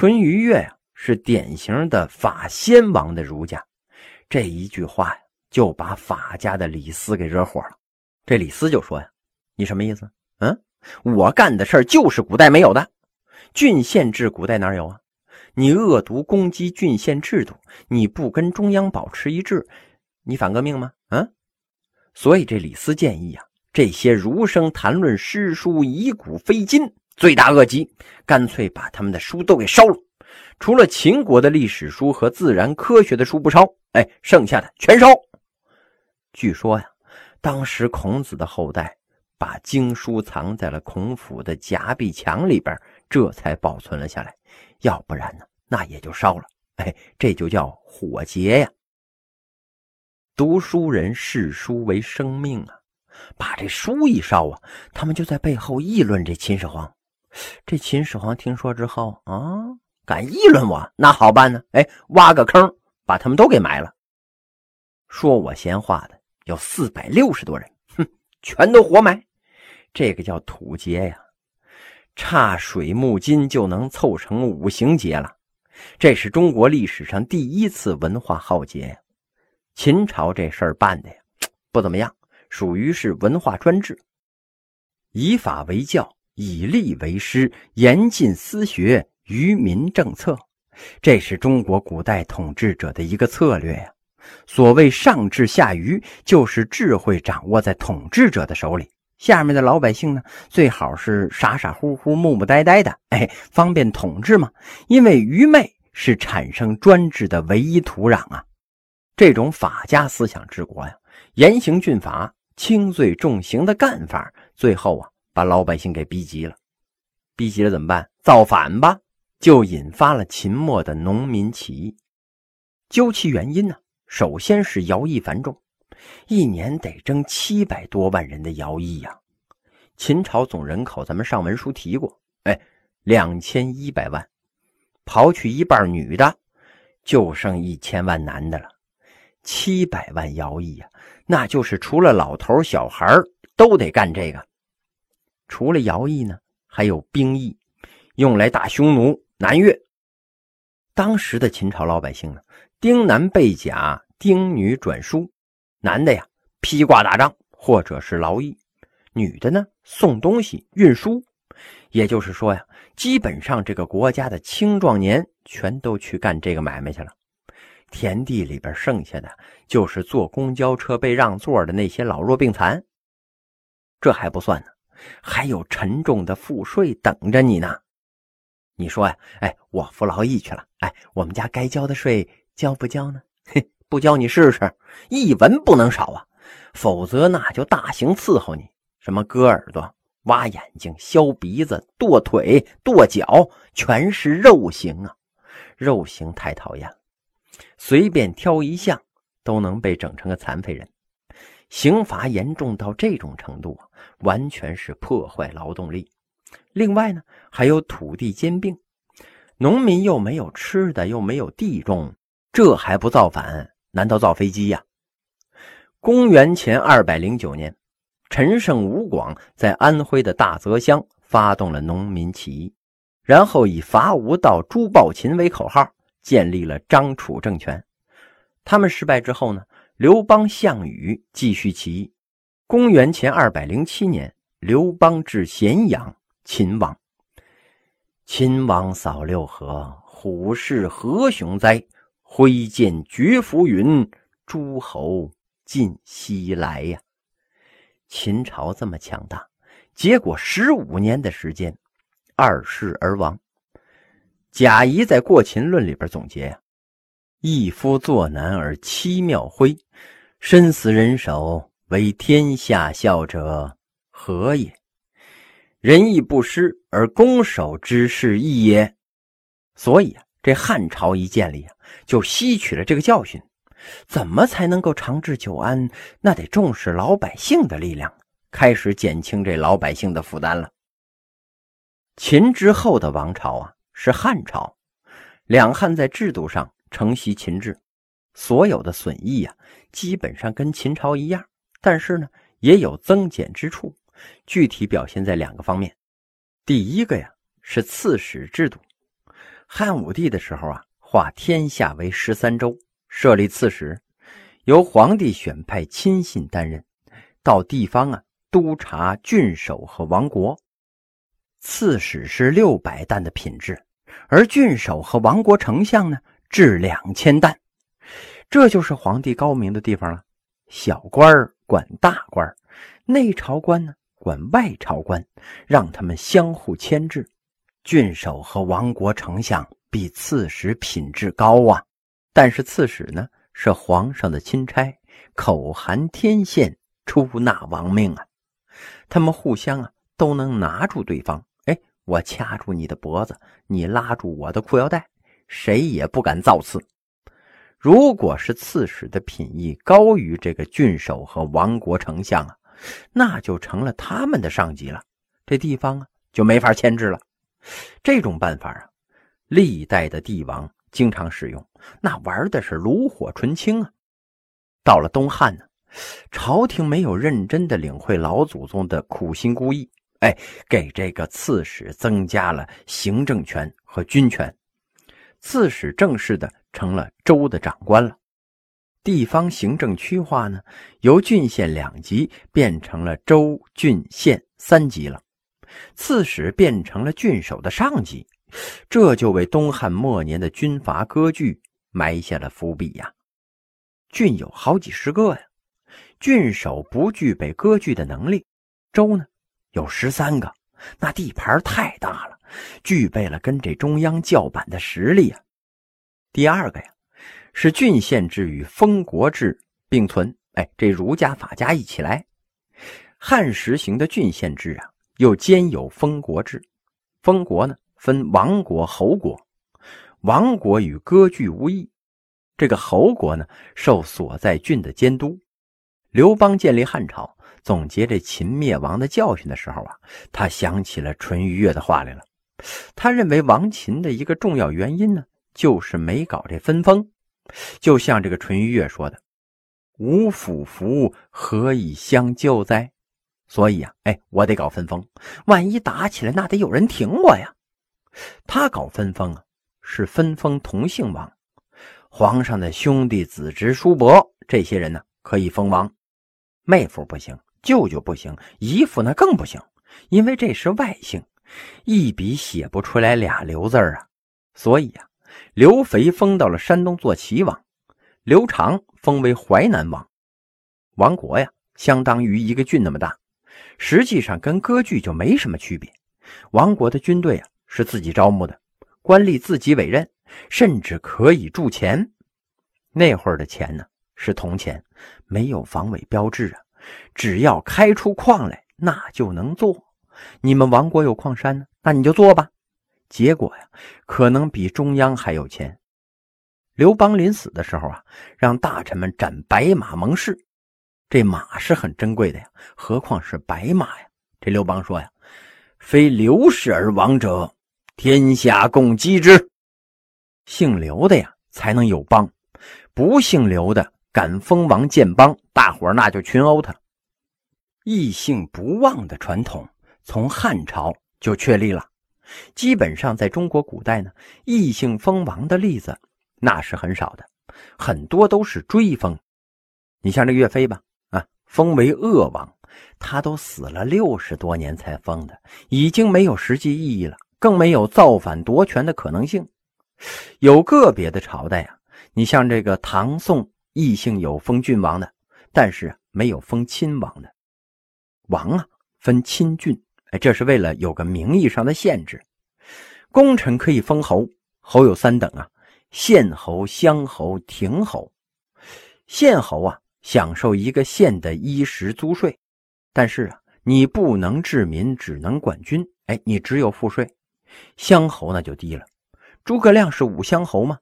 淳于越呀是典型的法先王的儒家，这一句话呀就把法家的李斯给惹火了。这李斯就说呀：“你什么意思？嗯，我干的事儿就是古代没有的，郡县制古代哪有啊？你恶毒攻击郡县制度，你不跟中央保持一致，你反革命吗？嗯，所以这李斯建议啊，这些儒生谈论诗书以古非今。”罪大恶极，干脆把他们的书都给烧了。除了秦国的历史书和自然科学的书不烧，哎，剩下的全烧。据说呀，当时孔子的后代把经书藏在了孔府的夹壁墙里边，这才保存了下来。要不然呢，那也就烧了。哎，这就叫火劫呀。读书人视书为生命啊，把这书一烧啊，他们就在背后议论这秦始皇。这秦始皇听说之后啊，敢议论我，那好办呢。哎，挖个坑，把他们都给埋了。说我闲话的有四百六十多人，哼，全都活埋。这个叫土劫呀，差水木金就能凑成五行劫了。这是中国历史上第一次文化浩劫呀。秦朝这事儿办的呀，不怎么样，属于是文化专制，以法为教。以吏为师，严禁私学，愚民政策，这是中国古代统治者的一个策略呀。所谓上智下愚，就是智慧掌握在统治者的手里，下面的老百姓呢，最好是傻傻乎乎、木木呆呆的，哎，方便统治嘛。因为愚昧是产生专制的唯一土壤啊。这种法家思想治国呀，严刑峻法、轻罪重刑的干法，最后啊。把老百姓给逼急了，逼急了怎么办？造反吧！就引发了秦末的农民起义。究其原因呢，首先是徭役繁重，一年得征七百多万人的徭役呀。秦朝总人口，咱们上文书提过，哎，两千一百万，刨去一半女的，就剩一千万男的了。七百万徭役呀，那就是除了老头小孩都得干这个。除了徭役呢，还有兵役，用来打匈奴、南越。当时的秦朝老百姓呢，丁男被甲，丁女转书。男的呀，披挂打仗或者是劳役；女的呢，送东西、运输。也就是说呀，基本上这个国家的青壮年全都去干这个买卖去了。田地里边剩下的就是坐公交车被让座的那些老弱病残。这还不算呢。还有沉重的赋税等着你呢，你说呀？哎，我服劳役去了。哎，我们家该交的税交不交呢？嘿，不交你试试，一文不能少啊，否则那就大刑伺候你。什么割耳朵、挖眼睛、削鼻子、剁腿、剁脚，全是肉刑啊！肉刑太讨厌了，随便挑一项都能被整成个残废人。刑罚严重到这种程度，完全是破坏劳动力。另外呢，还有土地兼并，农民又没有吃的，又没有地种，这还不造反？难道造飞机呀？公元前二百零九年，陈胜吴广在安徽的大泽乡发动了农民起义，然后以伐吴到诛暴秦为口号，建立了张楚政权。他们失败之后呢？刘邦、项羽继续起义。公元前二百零七年，刘邦至咸阳，秦王。秦王扫六合，虎视何雄哉！挥剑绝浮云，诸侯尽西来呀！秦朝这么强大，结果十五年的时间，二世而亡。贾谊在《过秦论》里边总结呀。一夫作难而妻妙辉，身死人手，为天下笑者何也？仁义不施而攻守之势异也。所以啊，这汉朝一建立啊，就吸取了这个教训。怎么才能够长治久安？那得重视老百姓的力量，开始减轻这老百姓的负担了。秦之后的王朝啊，是汉朝，两汉在制度上。承袭秦制，所有的损益呀，基本上跟秦朝一样，但是呢，也有增减之处，具体表现在两个方面。第一个呀，是刺史制度。汉武帝的时候啊，划天下为十三州，设立刺史，由皇帝选派亲信担任，到地方啊督察郡守和王国。刺史是六百担的品质，而郡守和王国丞相呢，至两千担。这就是皇帝高明的地方了。小官管大官，内朝官呢管外朝官，让他们相互牵制。郡守和王国丞相比刺史品质高啊，但是刺史呢是皇上的钦差，口含天线，出纳王命啊。他们互相啊都能拿住对方。哎，我掐住你的脖子，你拉住我的裤腰带，谁也不敢造次。如果是刺史的品义高于这个郡守和王国丞相啊，那就成了他们的上级了，这地方啊就没法牵制了。这种办法啊，历代的帝王经常使用，那玩的是炉火纯青啊。到了东汉呢，朝廷没有认真的领会老祖宗的苦心孤诣，哎，给这个刺史增加了行政权和军权，刺史正式的。成了州的长官了，地方行政区划呢，由郡县两级变成了州、郡、县三级了。刺史变成了郡守的上级，这就为东汉末年的军阀割据埋下了伏笔呀。郡有好几十个呀，郡守不具备割据的能力，州呢有十三个，那地盘太大了，具备了跟这中央叫板的实力啊。第二个呀，是郡县制与封国制并存。哎，这儒家法家一起来，汉实行的郡县制啊，又兼有封国制。封国呢，分王国、侯国。王国与割据无异。这个侯国呢，受所在郡的监督。刘邦建立汉朝，总结这秦灭亡的教训的时候啊，他想起了淳于越的话来了。他认为亡秦的一个重要原因呢。就是没搞这分封，就像这个淳于越说的：“无府服，何以相救哉？”所以啊，哎，我得搞分封，万一打起来，那得有人挺我呀。他搞分封啊，是分封同姓王，皇上的兄弟、子侄、叔伯这些人呢，可以封王，妹夫不行，舅舅不行，姨父那更不行，因为这是外姓，一笔写不出来俩刘字啊，所以呀。刘肥封到了山东做齐王，刘长封为淮南王。王国呀，相当于一个郡那么大，实际上跟割据就没什么区别。王国的军队啊是自己招募的，官吏自己委任，甚至可以铸钱。那会儿的钱呢是铜钱，没有防伪标志啊，只要开出矿来，那就能做。你们王国有矿山呢，那你就做吧。结果呀，可能比中央还有钱。刘邦临死的时候啊，让大臣们斩白马盟誓。这马是很珍贵的呀，何况是白马呀？这刘邦说呀：“非刘氏而亡者，天下共击之。姓刘的呀，才能有邦；不姓刘的，敢封王建邦，大伙那就群殴他。异姓不忘的传统，从汉朝就确立了。”基本上，在中国古代呢，异姓封王的例子那是很少的，很多都是追封。你像这岳飞吧，啊，封为鄂王，他都死了六十多年才封的，已经没有实际意义了，更没有造反夺权的可能性。有个别的朝代啊，你像这个唐宋，异姓有封郡王的，但是没有封亲王的。王啊，分亲郡。哎，这是为了有个名义上的限制。功臣可以封侯，侯有三等啊：县侯、乡侯、亭侯。县侯啊，享受一个县的衣食租税，但是啊，你不能治民，只能管军。哎，你只有赋税。乡侯那就低了，诸葛亮是武乡侯吗？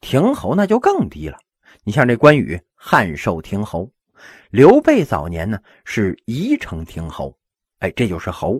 亭侯那就更低了。你像这关羽，汉寿亭侯；刘备早年呢是宜城亭侯。哎，这就是侯。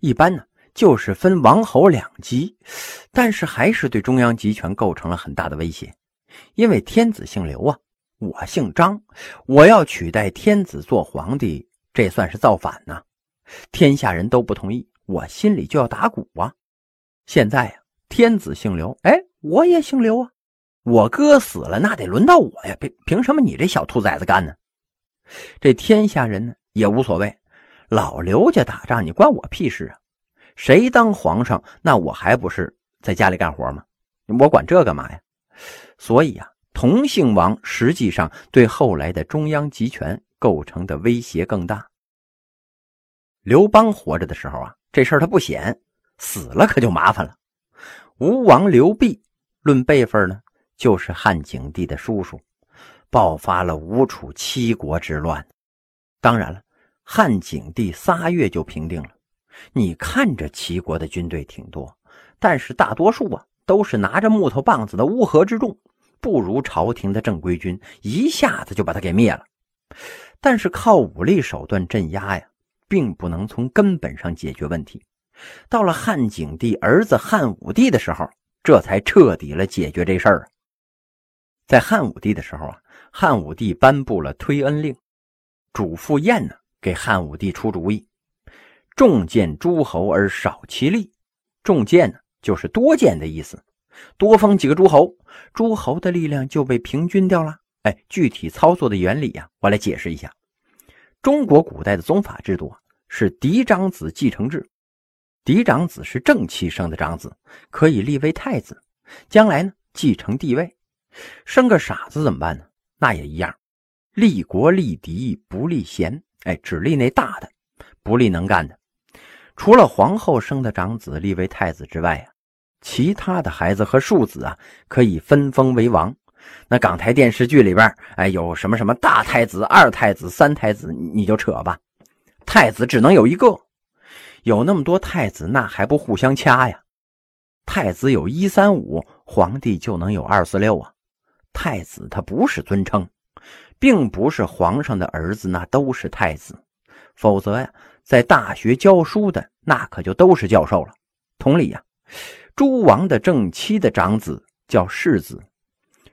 一般呢，就是分王侯两级，但是还是对中央集权构成了很大的威胁。因为天子姓刘啊，我姓张，我要取代天子做皇帝，这算是造反呢。天下人都不同意，我心里就要打鼓啊。现在呀，天子姓刘，哎，我也姓刘啊。我哥死了，那得轮到我呀！凭凭什么你这小兔崽子干呢？这天下人呢也无所谓，老刘家打仗，你关我屁事啊！谁当皇上，那我还不是在家里干活吗？我管这干嘛呀？所以啊，同姓王实际上对后来的中央集权构成的威胁更大。刘邦活着的时候啊，这事儿他不显，死了可就麻烦了。吴王刘濞，论辈分呢，就是汉景帝的叔叔，爆发了吴楚七国之乱。当然了，汉景帝仨月就平定了。你看着齐国的军队挺多，但是大多数啊都是拿着木头棒子的乌合之众，不如朝廷的正规军，一下子就把他给灭了。但是靠武力手段镇压呀，并不能从根本上解决问题。到了汉景帝儿子汉武帝的时候，这才彻底了解决这事儿。在汉武帝的时候啊，汉武帝颁布了推恩令，主父晏呢给汉武帝出主意。重建诸侯而少其力，重建呢就是多建的意思，多封几个诸侯，诸侯的力量就被平均掉了。哎，具体操作的原理呀，我来解释一下。中国古代的宗法制度是嫡长子继承制，嫡长子是正妻生的长子，可以立为太子，将来呢继承帝位。生个傻子怎么办呢？那也一样，立国立嫡不立贤，哎，只立那大的，不立能干的。除了皇后生的长子立为太子之外啊，其他的孩子和庶子啊可以分封为王。那港台电视剧里边，哎，有什么什么大太子、二太子、三太子，你就扯吧。太子只能有一个，有那么多太子，那还不互相掐呀？太子有一三五，皇帝就能有二四六啊。太子他不是尊称，并不是皇上的儿子，那都是太子，否则呀。在大学教书的那可就都是教授了。同理呀，诸王的正妻的长子叫世子，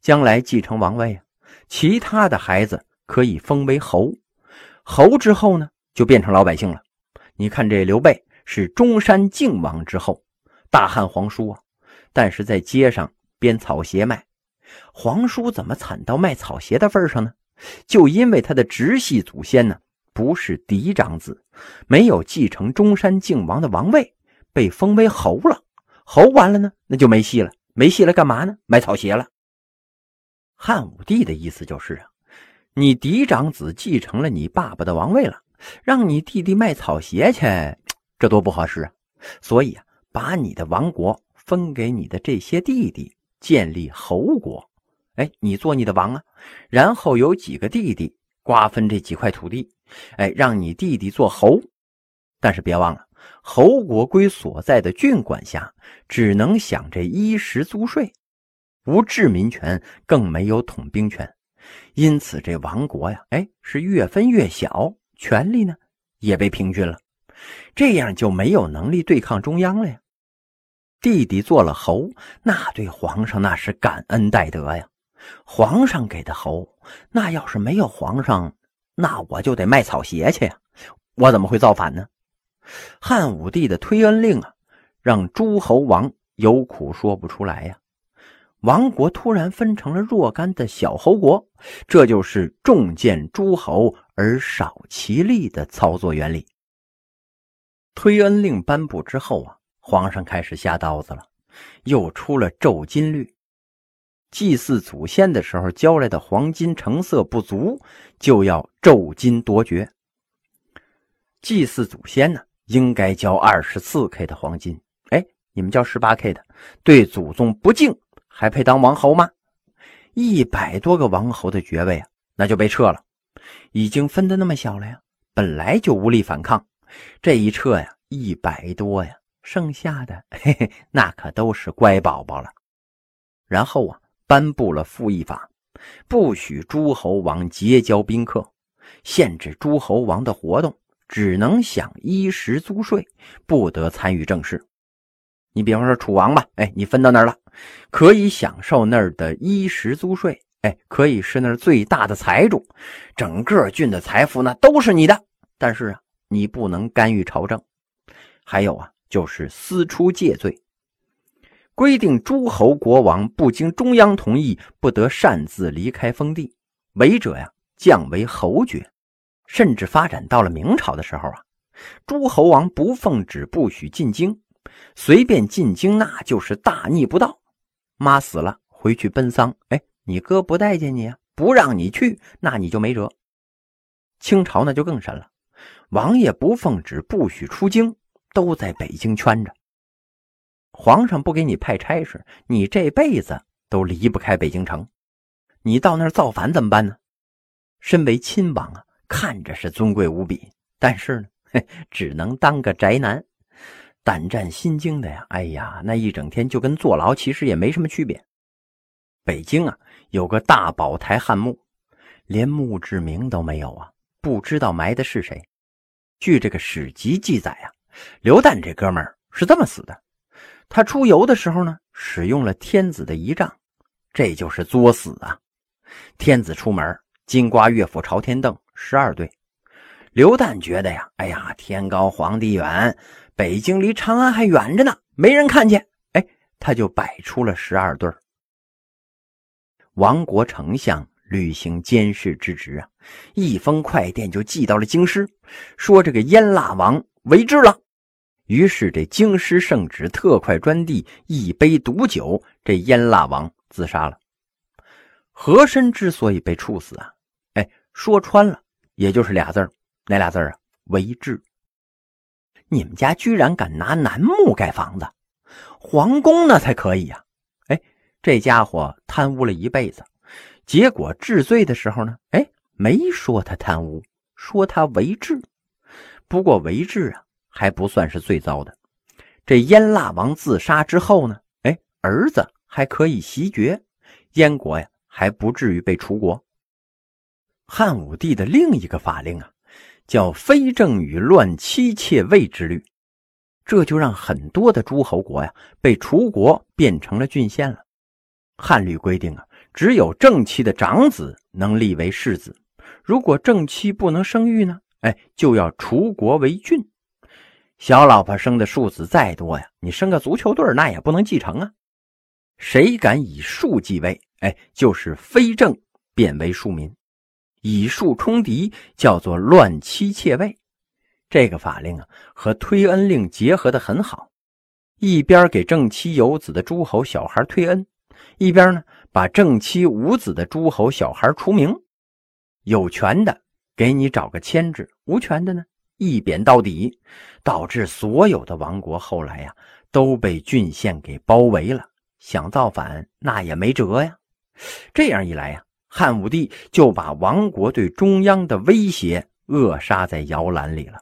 将来继承王位啊。其他的孩子可以封为侯，侯之后呢就变成老百姓了。你看这刘备是中山靖王之后，大汉皇叔啊，但是在街上编草鞋卖。皇叔怎么惨到卖草鞋的份上呢？就因为他的直系祖先呢。不是嫡长子，没有继承中山靖王的王位，被封为侯了。侯完了呢，那就没戏了。没戏了，干嘛呢？买草鞋了。汉武帝的意思就是啊，你嫡长子继承了你爸爸的王位了，让你弟弟卖草鞋去，这多不合适啊！所以啊，把你的王国分给你的这些弟弟，建立侯国。哎，你做你的王啊，然后有几个弟弟。瓜分这几块土地，哎，让你弟弟做侯，但是别忘了，侯国归所在的郡管辖，只能享这衣食租税，无治民权，更没有统兵权。因此，这王国呀，哎，是越分越小，权力呢也被平均了，这样就没有能力对抗中央了呀。弟弟做了侯，那对皇上那是感恩戴德呀。皇上给的侯，那要是没有皇上，那我就得卖草鞋去呀！我怎么会造反呢？汉武帝的推恩令啊，让诸侯王有苦说不出来呀。王国突然分成了若干的小侯国，这就是重建诸侯而少其力的操作原理。推恩令颁布之后啊，皇上开始下刀子了，又出了咒金律。祭祀祖先的时候交来的黄金成色不足，就要骤金夺爵。祭祀祖先呢，应该交二十四 K 的黄金。哎，你们交十八 K 的，对祖宗不敬，还配当王侯吗？一百多个王侯的爵位啊，那就被撤了。已经分的那么小了呀，本来就无力反抗，这一撤呀，一百多呀，剩下的嘿嘿，那可都是乖宝宝了。然后啊。颁布了赋役法，不许诸侯王结交宾客，限制诸侯王的活动，只能享衣食租税，不得参与政事。你比方说楚王吧，哎，你分到那儿了，可以享受那儿的衣食租税，哎，可以是那儿最大的财主，整个郡的财富那都是你的。但是啊，你不能干预朝政。还有啊，就是私出借罪。规定诸侯国王不经中央同意，不得擅自离开封地，违者呀降为侯爵。甚至发展到了明朝的时候啊，诸侯王不奉旨不许进京，随便进京那就是大逆不道。妈死了回去奔丧，哎，你哥不待见你啊，不让你去，那你就没辙。清朝那就更神了，王爷不奉旨不许出京，都在北京圈着。皇上不给你派差事，你这辈子都离不开北京城。你到那儿造反怎么办呢？身为亲王啊。看着是尊贵无比，但是呢，嘿，只能当个宅男，胆战心惊的呀！哎呀，那一整天就跟坐牢其实也没什么区别。北京啊，有个大宝台汉墓，连墓志铭都没有啊，不知道埋的是谁。据这个史籍记载啊，刘旦这哥们儿是这么死的：他出游的时候呢，使用了天子的仪仗，这就是作死啊！天子出门，金瓜乐府朝天凳。十二对，刘旦觉得呀，哎呀，天高皇帝远，北京离长安还远着呢，没人看见，哎，他就摆出了十二对王国丞相履行监视之职啊，一封快电就寄到了京师，说这个燕腊王为之了。于是这京师圣旨特快专递一杯毒酒，这燕腊王自杀了。和珅之所以被处死啊，哎，说穿了。也就是俩字哪俩字啊？为治。你们家居然敢拿楠木盖房子，皇宫那才可以呀！哎，这家伙贪污了一辈子，结果治罪的时候呢，哎，没说他贪污，说他为治。不过为治啊，还不算是最糟的。这燕腊王自杀之后呢，哎，儿子还可以袭爵，燕国呀还不至于被除国。汉武帝的另一个法令啊，叫“非正与乱妻妾位之律”，这就让很多的诸侯国呀被除国，变成了郡县了。汉律规定啊，只有正妻的长子能立为世子，如果正妻不能生育呢，哎，就要除国为郡。小老婆生的庶子再多呀，你生个足球队那也不能继承啊。谁敢以庶继位，哎，就是非正变为庶民。以庶冲嫡，叫做乱妻妾位。这个法令啊，和推恩令结合的很好，一边给正妻有子的诸侯小孩推恩，一边呢把正妻无子的诸侯小孩除名。有权的给你找个牵制，无权的呢一贬到底，导致所有的王国后来呀都被郡县给包围了，想造反那也没辙呀。这样一来呀。汉武帝就把王国对中央的威胁扼杀在摇篮里了。